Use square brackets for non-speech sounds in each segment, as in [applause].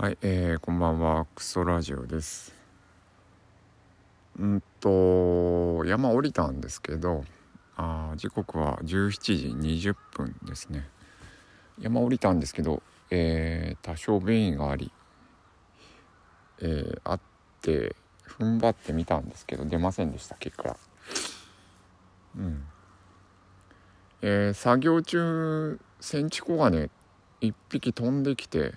はい、えー、こんばんは、クソラジオです。うんと、山降りたんですけど、あ時刻は17時20分ですね。山降りたんですけど、えー多少便意があり、えーあって、踏ん張ってみたんですけど、出ませんでした、結果。うん。えー作業中、センチコガネ1匹飛んできて、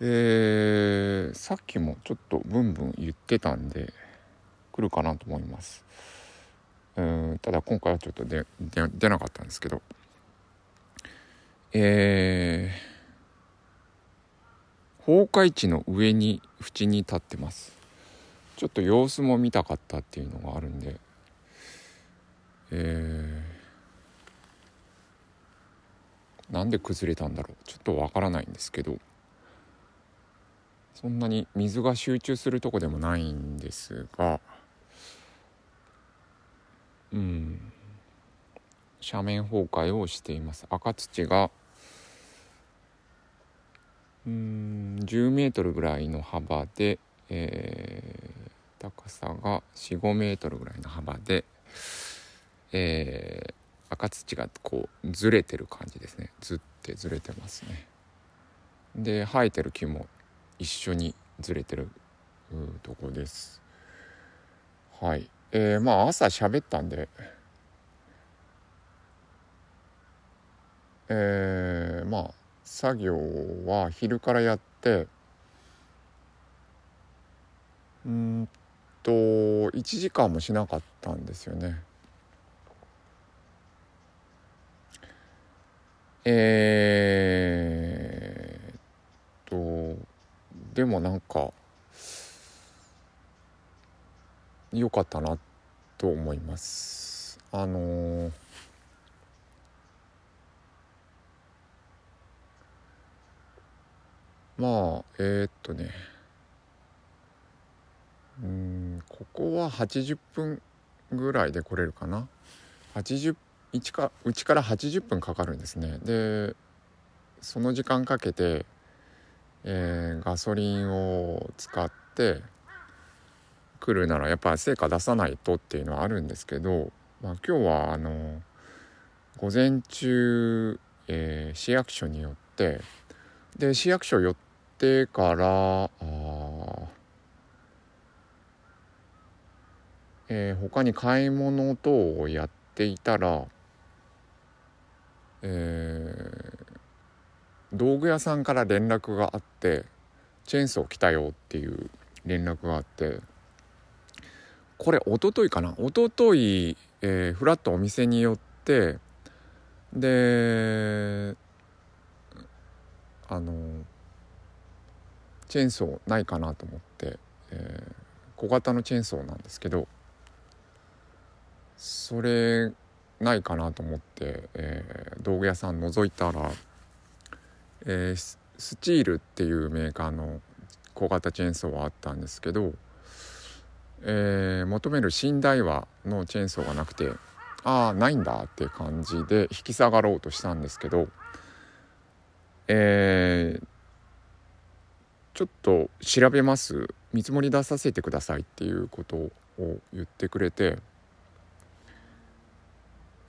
えーさっきもちょっとブンブン言ってたんで来るかなと思います。うんただ今回はちょっと出出出なかったんですけど。えー、崩壊地の上に縁に立ってます。ちょっと様子も見たかったっていうのがあるんで。えー、なんで崩れたんだろう。ちょっとわからないんですけど。そんなに水が集中するとこでもないんですがうん。斜面崩壊をしています。赤土がうん10メートルぐらいの幅で、えー高さが45メートルぐらいの幅で、えー赤土がこうずれてる感じですね。ずってずれてますね。で生えてる木も一緒にずれてる。とこです。はい。えー、まあ朝喋ったんで。えー、まあ作業は昼からやって。うんと1時間もしなかったんですよね。えー、っとでもなんか良かったなと思います。あのーまあえー、っとね。うんここは80分ぐらいで来れるかな。80うちかうちから80分かかるんですね。でその時間かけて、えーガソリンを使って来るならやっぱ成果出さないとっていうのはあるんですけど、まあ、今日はあの午前中、えー市役所によってで市役所寄ってからあえー他に買い物等をやっていたら、えー道具屋さんから連絡があってチェーンソー来たよっていう連絡があってこれ一昨日かな？一昨日、えー、フラッとお店に寄ってであのチェーンソーないかなと思って、えー小型のチェーンソーなんですけどそれないかなと思って、えー道具屋さん覗いたら、えースチールっていうメーカーの小型チェーンソーはあったんですけど、えー求める新大和のチェーンソーがなくてああないんだって感じで引き下がろうとしたんですけどえーちょっと調べます。見積もり出させてくださいっていうことを言ってくれて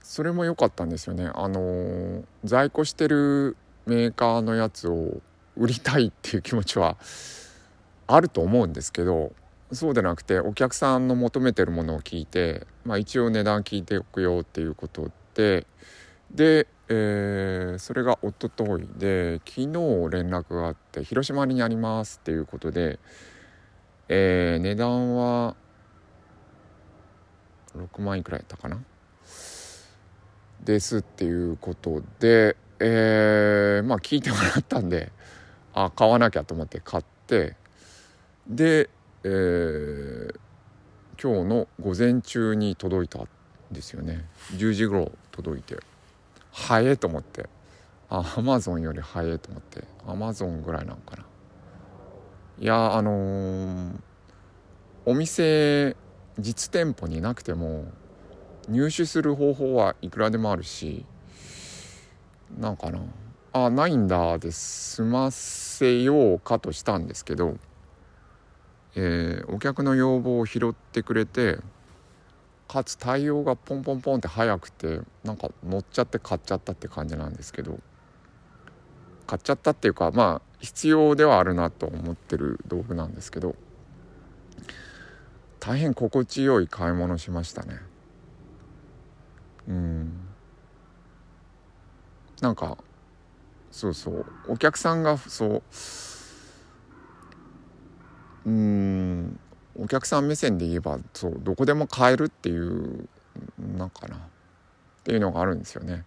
それも良かったんですよね。あの在庫してるメーカーのやつを売りたいっていう気持ちはあると思うんですけどそうでなくてお客さんの求めてるものを聞いて、まあ、一応値段聞いておくよっていうことでで、えーそれが一昨日で昨日連絡があって広島にありますっていうことで、えー値段は6万いくらやったかな？ですっていうことで、えーまあ聞いてもらったんであ買わなきゃと思って買ってで、えー今日の午前中に届いたんですよね。10時頃届いて早えと思ってあアマゾンより早えと思ってアマゾンぐらいなのかな。いやあのーお店実店舗になくても入手する方法はいくらでもあるしなんかな。あないんだで済ませようかとしたんですけど、えー、お客の要望を拾ってくれてかつ対応がポンポンポンって早くてなんか乗っちゃって買っちゃったって感じなんですけど買っちゃったっていうかまあ必要ではあるなと思ってる道具なんですけど大変心地よい買い物しましたね。うん。なんかそうそうお客さんがそううんお客さん目線で言えばそうどこでも買えるっていうなんかなっていうのがあるんですよね。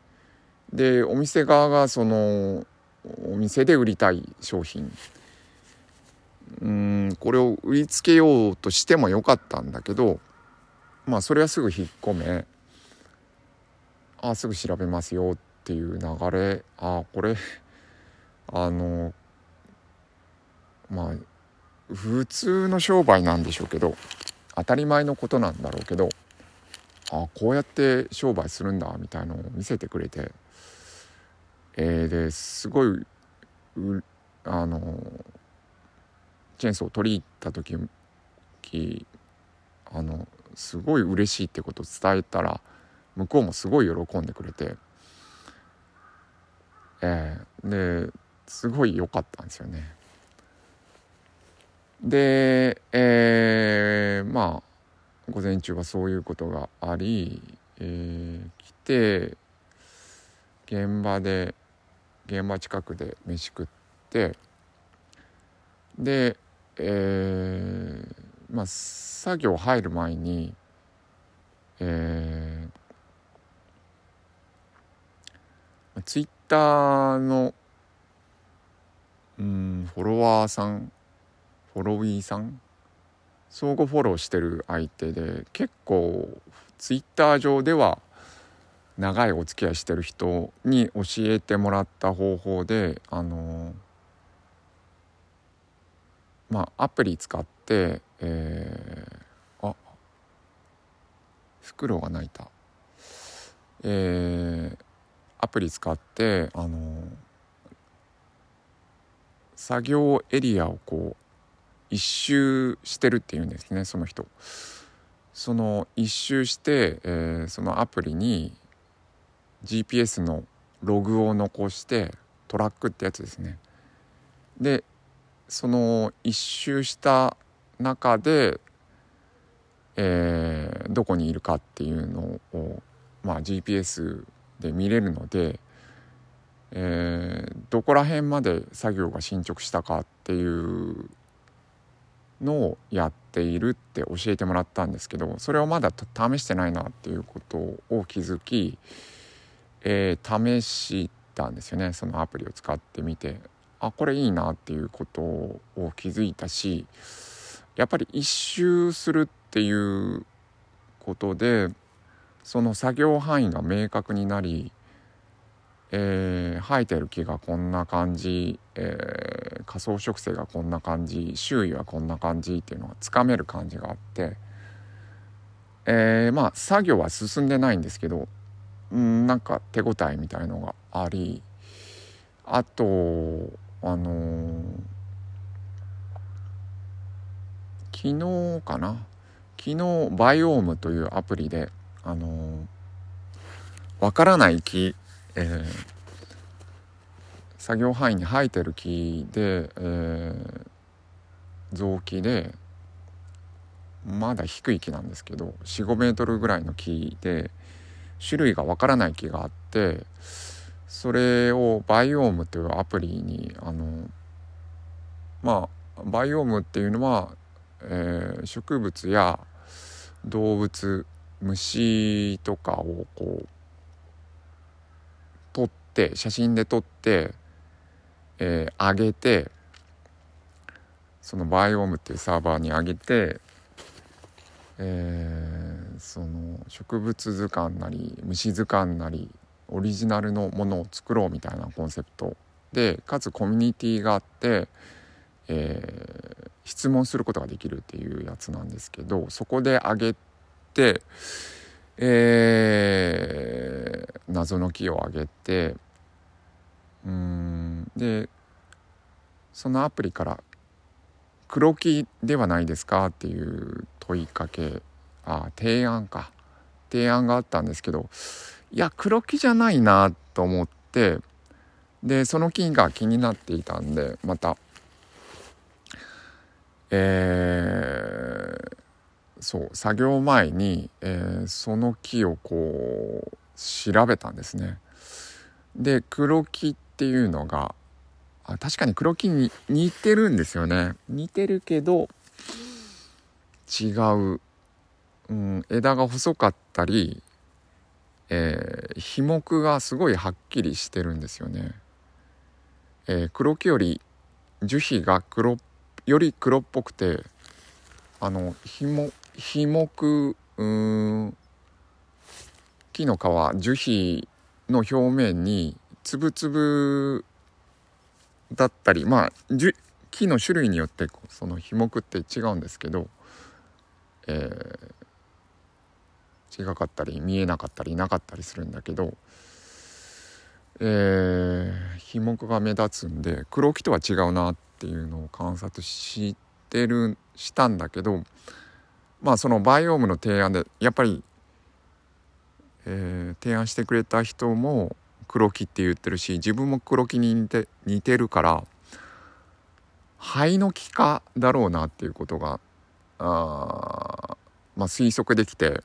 でお店側がそのお店で売りたい商品うんこれを売りつけようとしてもよかったんだけどまあそれはすぐ引っ込めあすぐ調べますよっていう流れ。あこれ [laughs] あのまあ普通の商売なんでしょうけど当たり前のことなんだろうけどあこうやって商売するんだみたいのを見せてくれて、えー、ですごいあのチェーンソーを取り入った時あのすごい嬉しいってことを伝えたら向こうもすごい喜んでくれて、えー、ですごい良かったんですよね。で、えー、まあ午前中はそういうことがあり、えー、来て現場で現場近くで飯食ってで、えー、まあ作業入る前に、えー、ツイッターのうんフォロワーさんフォロウィーさん相互フォローしてる相手で結構ツイッター上では長いお付き合いしてる人に教えてもらった方法であのまあアプリ使って、えー、あ袋が泣いた、えー、アプリ使ってあの作業エリアをこう一周してるっていうんですねその人。その一周して、えー、そのアプリに GPS のログを残してトラックってやつですね。でその一周した中で、えー、どこにいるかっていうのを、まあ、GPS で見れるので、えー、どこら辺まで作業が進捗したかっていうのをやっているって教えてもらったんですけどそれをまだ試してないなっていうことを気づき、えー、試したんですよね。そのアプリを使ってみてあこれいいなっていうことを気づいたしやっぱり一周するっていうことでその作業範囲が明確になりえー、生えてる木がこんな感じ、えー、仮想植生がこんな感じ周囲はこんな感じっていうのがつかめる感じがあって、えー、まあ作業は進んでないんですけどんなんか手応えみたいのがありあとあの、昨日かな？昨日バイオームというアプリであのー、わからない木えー、作業範囲に生えてる木で、えー、雑木でまだ低い木なんですけど45メートルぐらいの木で種類がわからない木があってそれをバイオームというアプリにあのまあバイオームっていうのは、えー、植物や動物虫とかをこう撮って写真で撮って、えー、上げてそのバイオームっていうサーバーに上げて、えー、その植物図鑑なり虫図鑑なりオリジナルのものを作ろうみたいなコンセプトでかつコミュニティがあって、えー、質問することができるっていうやつなんですけどそこで上げえー、謎の木をあげてうんでそのアプリから「黒木ではないですか?」っていう問いかけあ提案か提案があったんですけどいや黒木じゃないなと思ってでその木が気になっていたんでまたえー、そう作業前に、えー、その木をこう調べたんですね。で黒木っていうのがあ確かに黒木に似てるんですよね似てるけど違う、うん、枝が細かったり、えー、皮目がすごいはっきりしてるんですよね。えー、黒木より樹皮が黒より黒っぽくてあのひも皮目うん木の皮樹皮の表面につぶつぶだったりまあ木の種類によってその皮目って違うんですけど、えー、違かったり見えなかったりなかったりするんだけど、えー、皮目が目立つんで黒木とは違うなっていうのを観察してるしたんだけどまあそのバイオームの提案でやっぱり、えー、提案してくれた人も黒木って言ってるし自分も黒木に似て似てるから肺の気化だろうなっていうことがあ、まあ、推測できて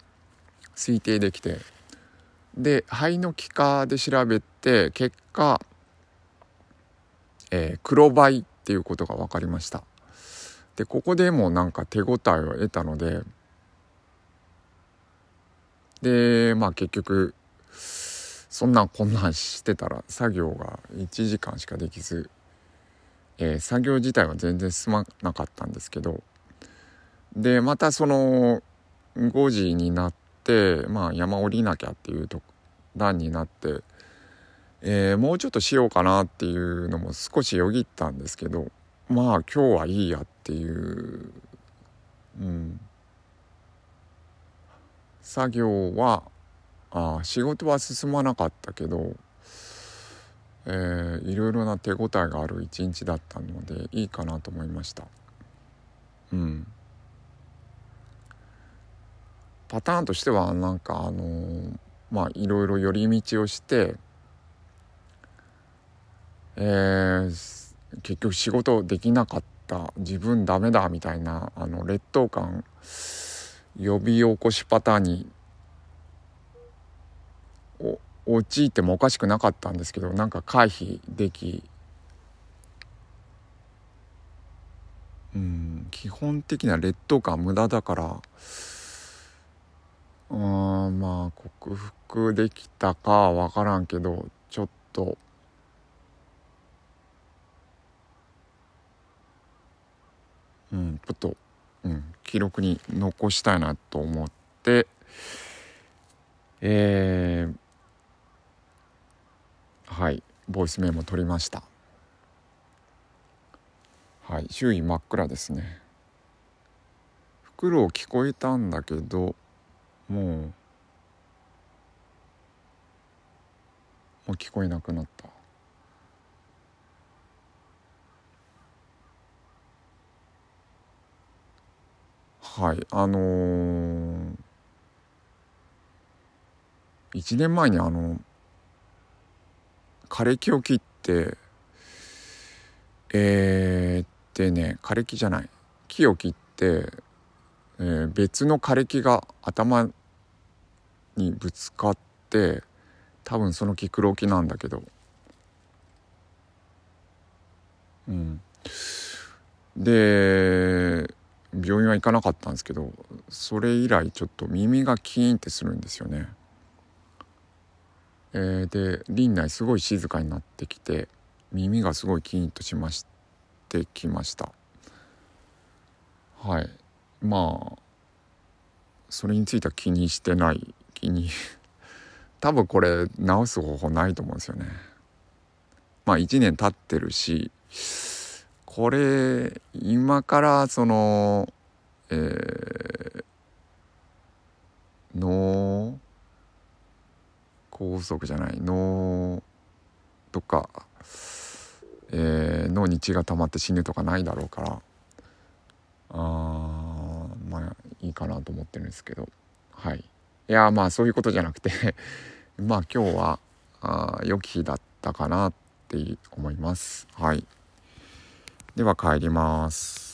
推定できてで肺の気化で調べて結果、えー、黒バイっていうことが分かりました。でここでもなんか手応えを得たのででまあ結局そんなんこんなんしてたら作業が1時間しかできず、えー、作業自体は全然進まなかったんですけどでまたその5時になって、まあ、山降りなきゃっていうと段になって、えー、もうちょっとしようかなっていうのも少しよぎったんですけどまあ今日はいいやっていう、うん、作業はあ仕事は進まなかったけど、えー、いろいろな手応えがある一日だったのでいいかなと思いました。うん。パターンとしてはなんかあのー、まあいろいろ寄り道をしてえー、結局仕事できなかった自分ダメだみたいなあの劣等感呼び起こしパターンに陥ってもおかしくなかったんですけどなんか回避できうん基本的な劣等感無駄だからうんまあ克服できたかは分からんけどちょっとうんちょっと、うん、記録に残したいなと思ってえーはいボイスメモ取りました。はい周囲真っ暗ですね。フクロウ聞こえたんだけどもうもう聞こえなくなった。はいあのー、1年前にあの枯れ木を切ってえー、でね枯れ木じゃない木を切って、えー、別の枯れ木が頭にぶつかって多分その木黒木なんだけど。うん。で病院は行かなかったんですけどそれ以来ちょっと耳がキーンってするんですよね。えー、で林内すごい静かになってきて耳がすごいキーンとしましてきました。はい。まあそれについては気にしてない。気に [laughs] 多分これ直す方法ないと思うんですよね。まあ1年経ってるしこれ今からそのえー、脳梗塞じゃない脳どっか、えー、脳に血が溜まって死ぬとかないだろうからあまあいいかなと思ってるんですけど。はい。いやまあそういうことじゃなくて [laughs] まあ今日はあ良き日だったかなって思います。はい。では帰ります。